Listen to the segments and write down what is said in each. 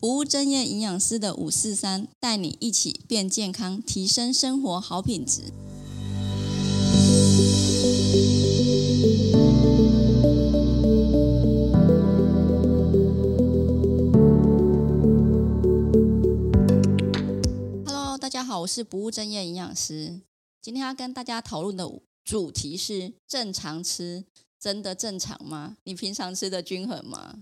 不务正业营养师的五四三，带你一起变健康，提升生活好品质。Hello，大家好，我是不务正业营养师。今天要跟大家讨论的主题是：正常吃真的正常吗？你平常吃的均衡吗？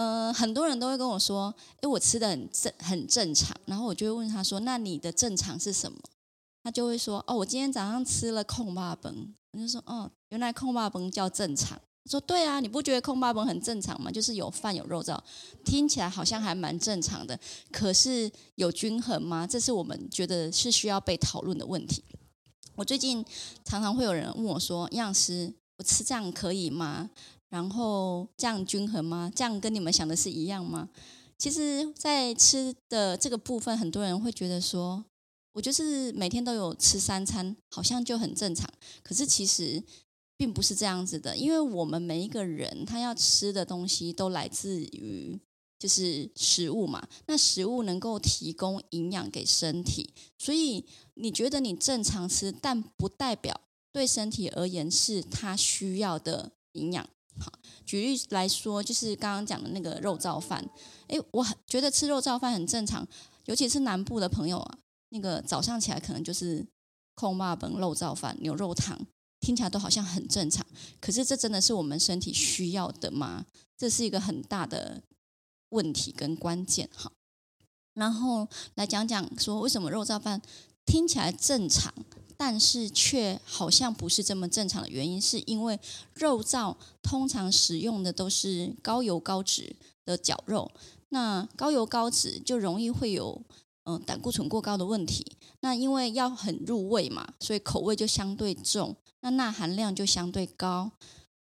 呃，很多人都会跟我说：“诶，我吃的很正，很正常。”然后我就会问他说：“那你的正常是什么？”他就会说：“哦，我今天早上吃了焢肉饭。”我就说：“哦，原来焢肉饭叫正常。”他说：“对啊，你不觉得焢肉饭很正常吗？就是有饭有肉燥，听起来好像还蛮正常的。可是有均衡吗？这是我们觉得是需要被讨论的问题。”我最近常常会有人问我说：“营养师，我吃这样可以吗？”然后这样均衡吗？这样跟你们想的是一样吗？其实，在吃的这个部分，很多人会觉得说，我就是每天都有吃三餐，好像就很正常。可是其实并不是这样子的，因为我们每一个人他要吃的东西都来自于就是食物嘛。那食物能够提供营养给身体，所以你觉得你正常吃，但不代表对身体而言是他需要的营养。好，举例来说，就是刚刚讲的那个肉燥饭。诶，我很觉得吃肉燥饭很正常，尤其是南部的朋友啊，那个早上起来可能就是焢肉饭、肉燥饭、牛肉汤，听起来都好像很正常。可是这真的是我们身体需要的吗？这是一个很大的问题跟关键。好，然后来讲讲说为什么肉燥饭听起来正常。但是却好像不是这么正常的原因，是因为肉燥通常使用的都是高油高脂的绞肉，那高油高脂就容易会有嗯、胆固醇过高的问题。那因为要很入味嘛，所以口味就相对重，那钠含量就相对高，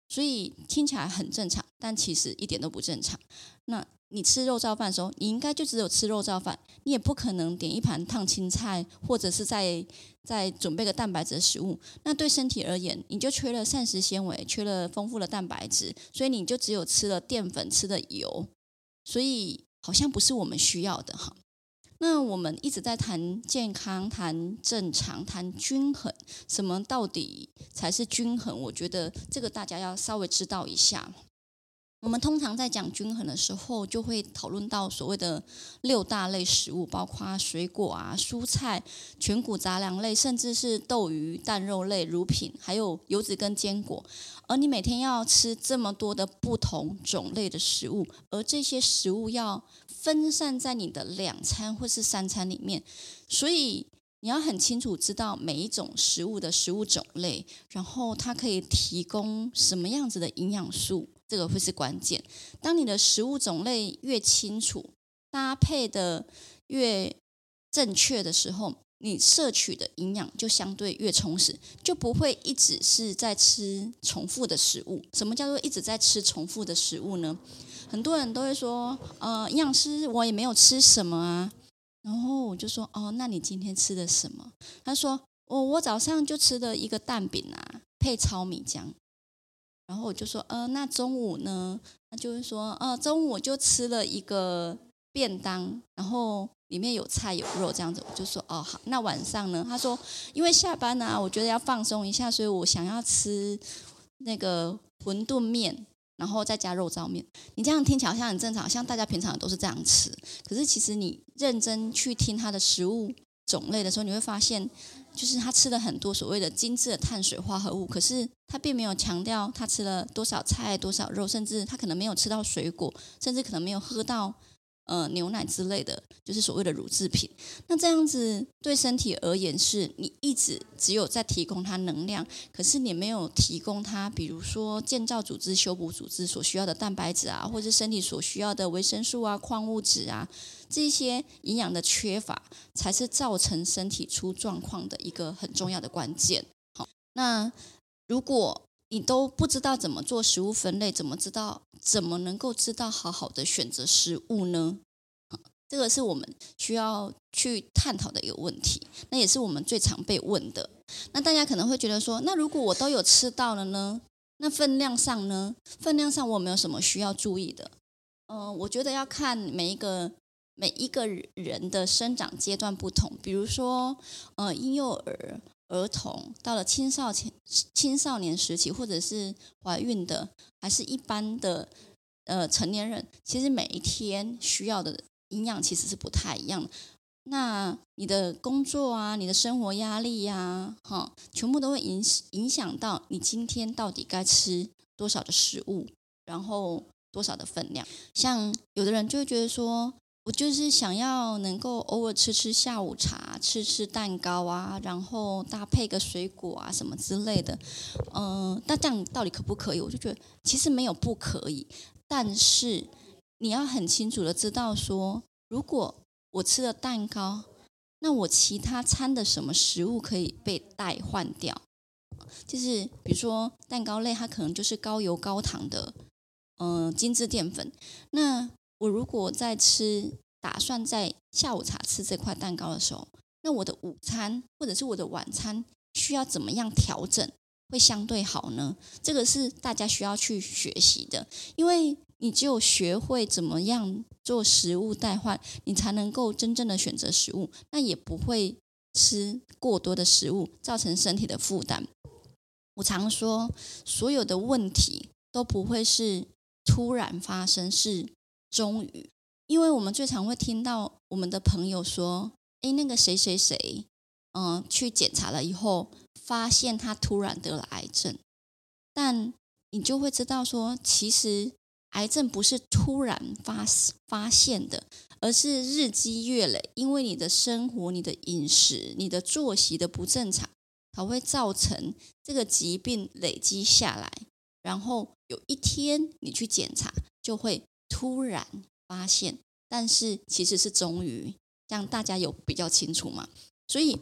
所以听起来很正常，但其实一点都不正常。那你吃肉燥饭的时候，你应该就只有吃肉燥饭，你也不可能点一盘烫青菜，或者是在在准备个蛋白质的食物。那对身体而言，你就缺了膳食纤维，缺了丰富的蛋白质，所以你就只有吃了淀粉，吃的油，所以好像不是我们需要的哈。那我们一直在谈健康、谈正常、谈均衡，什么到底才是均衡？我觉得这个大家要稍微知道一下。我们通常在讲均衡的时候，就会讨论到所谓的六大类食物，包括水果啊、蔬菜、全谷杂粮类，甚至是豆鱼蛋肉类、乳品，还有油脂跟坚果。而你每天要吃这么多的不同种类的食物，而这些食物要分散在你的两餐或是三餐里面，所以你要很清楚知道每一种食物的食物种类，然后它可以提供什么样子的营养素。这个会是关键。当你的食物种类越清楚，搭配的越正确的时候，你摄取的营养就相对越充实，就不会一直是在吃重复的食物。什么叫做一直在吃重复的食物呢？很多人都会说：“呃，营养师，我也没有吃什么啊。”然后我就说：“哦，那你今天吃的什么？”他说：“我我早上就吃了一个蛋饼啊，配糙米浆。”然后我就说，呃，那中午呢？他就是说，呃，中午我就吃了一个便当，然后里面有菜有肉这样子。我就说，哦，好。那晚上呢？他说，因为下班呢，我觉得要放松一下，所以我想要吃那个馄饨面，然后再加肉燥面。你这样听起来好像很正常，像大家平常都是这样吃。可是其实你认真去听他的食物种类的时候，你会发现。就是他吃了很多所谓的精致的碳水化合物，可是他并没有强调他吃了多少菜、多少肉，甚至他可能没有吃到水果，甚至可能没有喝到。呃，牛奶之类的，就是所谓的乳制品。那这样子对身体而言，是你一直只有在提供它能量，可是你没有提供它，比如说建造组织、修补组织所需要的蛋白质啊，或者身体所需要的维生素啊、矿物质啊，这些营养的缺乏，才是造成身体出状况的一个很重要的关键。好，那如果你都不知道怎么做食物分类，怎么知道怎么能够知道好好的选择食物呢？这个是我们需要去探讨的一个问题，那也是我们最常被问的。那大家可能会觉得说，那如果我都有吃到了呢？那分量上呢？分量上我有没有什么需要注意的？嗯、我觉得要看每一个每一个人的生长阶段不同。比如说，呃，婴幼儿、儿童到了青少年青少年时期，或者是怀孕的，还是一般的呃成年人，其实每一天需要的营养其实是不太一样的。那你的工作啊，你的生活压力呀、哈，全部都会影影响到你今天到底该吃多少的食物，然后多少的分量。像有的人就会觉得说，我就是想要能够偶尔吃吃下午茶，吃吃蛋糕啊，然后搭配个水果啊什么之类的。嗯、呃，那这样到底可不可以？我就觉得其实没有不可以，但是你要很清楚的知道说，如果我吃了蛋糕，那我其他餐的什么食物可以被代换掉？就是比如说蛋糕类，它可能就是高油高糖的，嗯、精致淀粉。那我如果在吃，打算在下午茶吃这块蛋糕的时候，那我的午餐或者是我的晚餐需要怎么样调整会相对好呢？这个是大家需要去学习的，因为。你只有学会怎么样做食物代换，你才能够真正的选择食物，那也不会吃过多的食物，造成身体的负担。我常说，所有的问题都不会是突然发生，是终于。因为我们最常会听到我们的朋友说：“哎，那个谁谁谁，嗯，去检查了以后，发现他突然得了癌症。”但你就会知道说，其实。癌症不是突然发发现的，而是日积月累，因为你的生活、你的饮食、你的作息的不正常，才会造成这个疾病累积下来。然后有一天你去检查，就会突然发现，但是其实是终于，让大家有比较清楚嘛。所以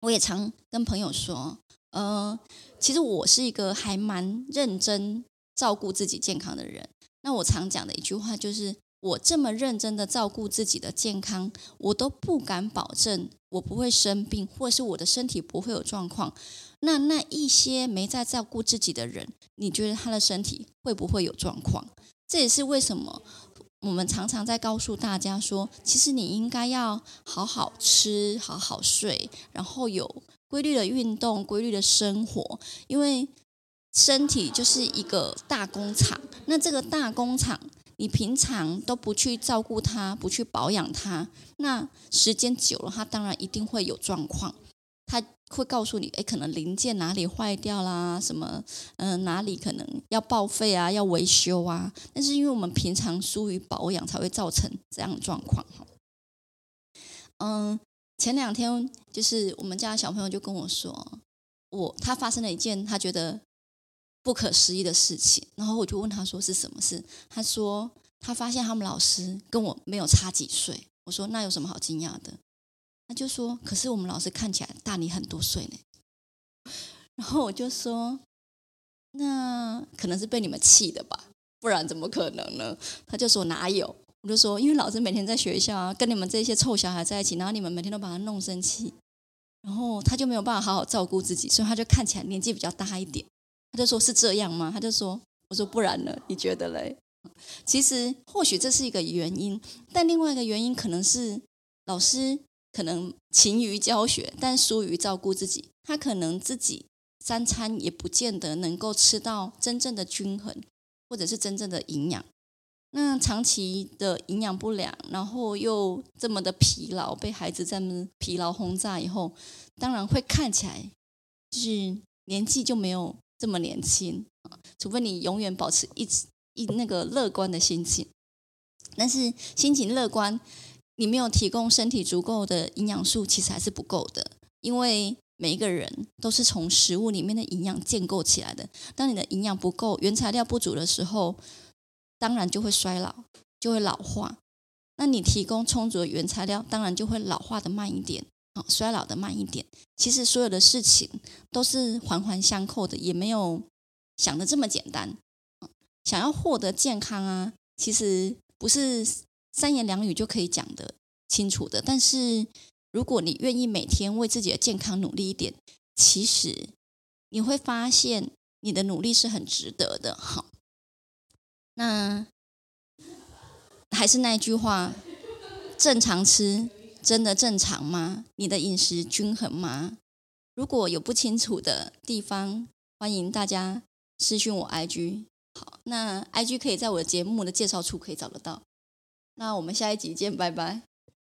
我也常跟朋友说，呃，其实我是一个还蛮认真照顾自己健康的人。那我常讲的一句话就是：我这么认真的照顾自己的健康，我都不敢保证我不会生病，或是我的身体不会有状况。那那一些没在照顾自己的人，你觉得他的身体会不会有状况？这也是为什么我们常常在告诉大家说，其实你应该要好好吃，好好睡，然后有规律的运动，规律的生活，因为。身体就是一个大工厂，那这个大工厂，你平常都不去照顾它，不去保养它，那时间久了，它当然一定会有状况。他会告诉你，诶，可能零件哪里坏掉啦，什么，嗯、哪里可能要报废啊，要维修啊。但是因为我们平常疏于保养，才会造成这样的状况。嗯，前两天就是我们家小朋友就跟我说，我他发生了一件他觉得。不可思议的事情，然后我就问他说是什么事？他说他发现他们老师跟我没有差几岁。我说那有什么好惊讶的？他就说可是我们老师看起来大你很多岁呢。然后我就说那可能是被你们气的吧，不然怎么可能呢？他就说哪有？我就说因为老师每天在学校啊，跟你们这些臭小孩在一起，然后你们每天都把他弄生气，然后他就没有办法好好照顾自己，所以他就看起来年纪比较大一点。他就说：“是这样吗？”他就说：“我说不然呢？你觉得嘞？”其实或许这是一个原因，但另外一个原因可能是老师可能勤于教学，但疏于照顾自己。他可能自己三餐也不见得能够吃到真正的均衡，或者是真正的营养。那长期的营养不良，然后又这么的疲劳，被孩子这么疲劳轰炸以后，当然会看起来就是年纪就没有。这么年轻啊，除非你永远保持一直一那个乐观的心情，但是心情乐观，你没有提供身体足够的营养素，其实还是不够的。因为每一个人都是从食物里面的营养建构起来的。当你的营养不够，原材料不足的时候，当然就会衰老，就会老化。那你提供充足的原材料，当然就会老化的慢一点。啊衰老的慢一点，其实所有的事情都是环环相扣的，也没有想的这么简单。想要获得健康啊，其实不是三言两语就可以讲得清楚的。但是如果你愿意每天为自己的健康努力一点，其实你会发现你的努力是很值得的。好，那还是那句话，正常吃真的正常吗？你的饮食均衡吗？如果有不清楚的地方，欢迎大家私讯我 IG。好，那 IG 可以在我的节目的介绍处可以找得到。那我们下一集见，拜拜。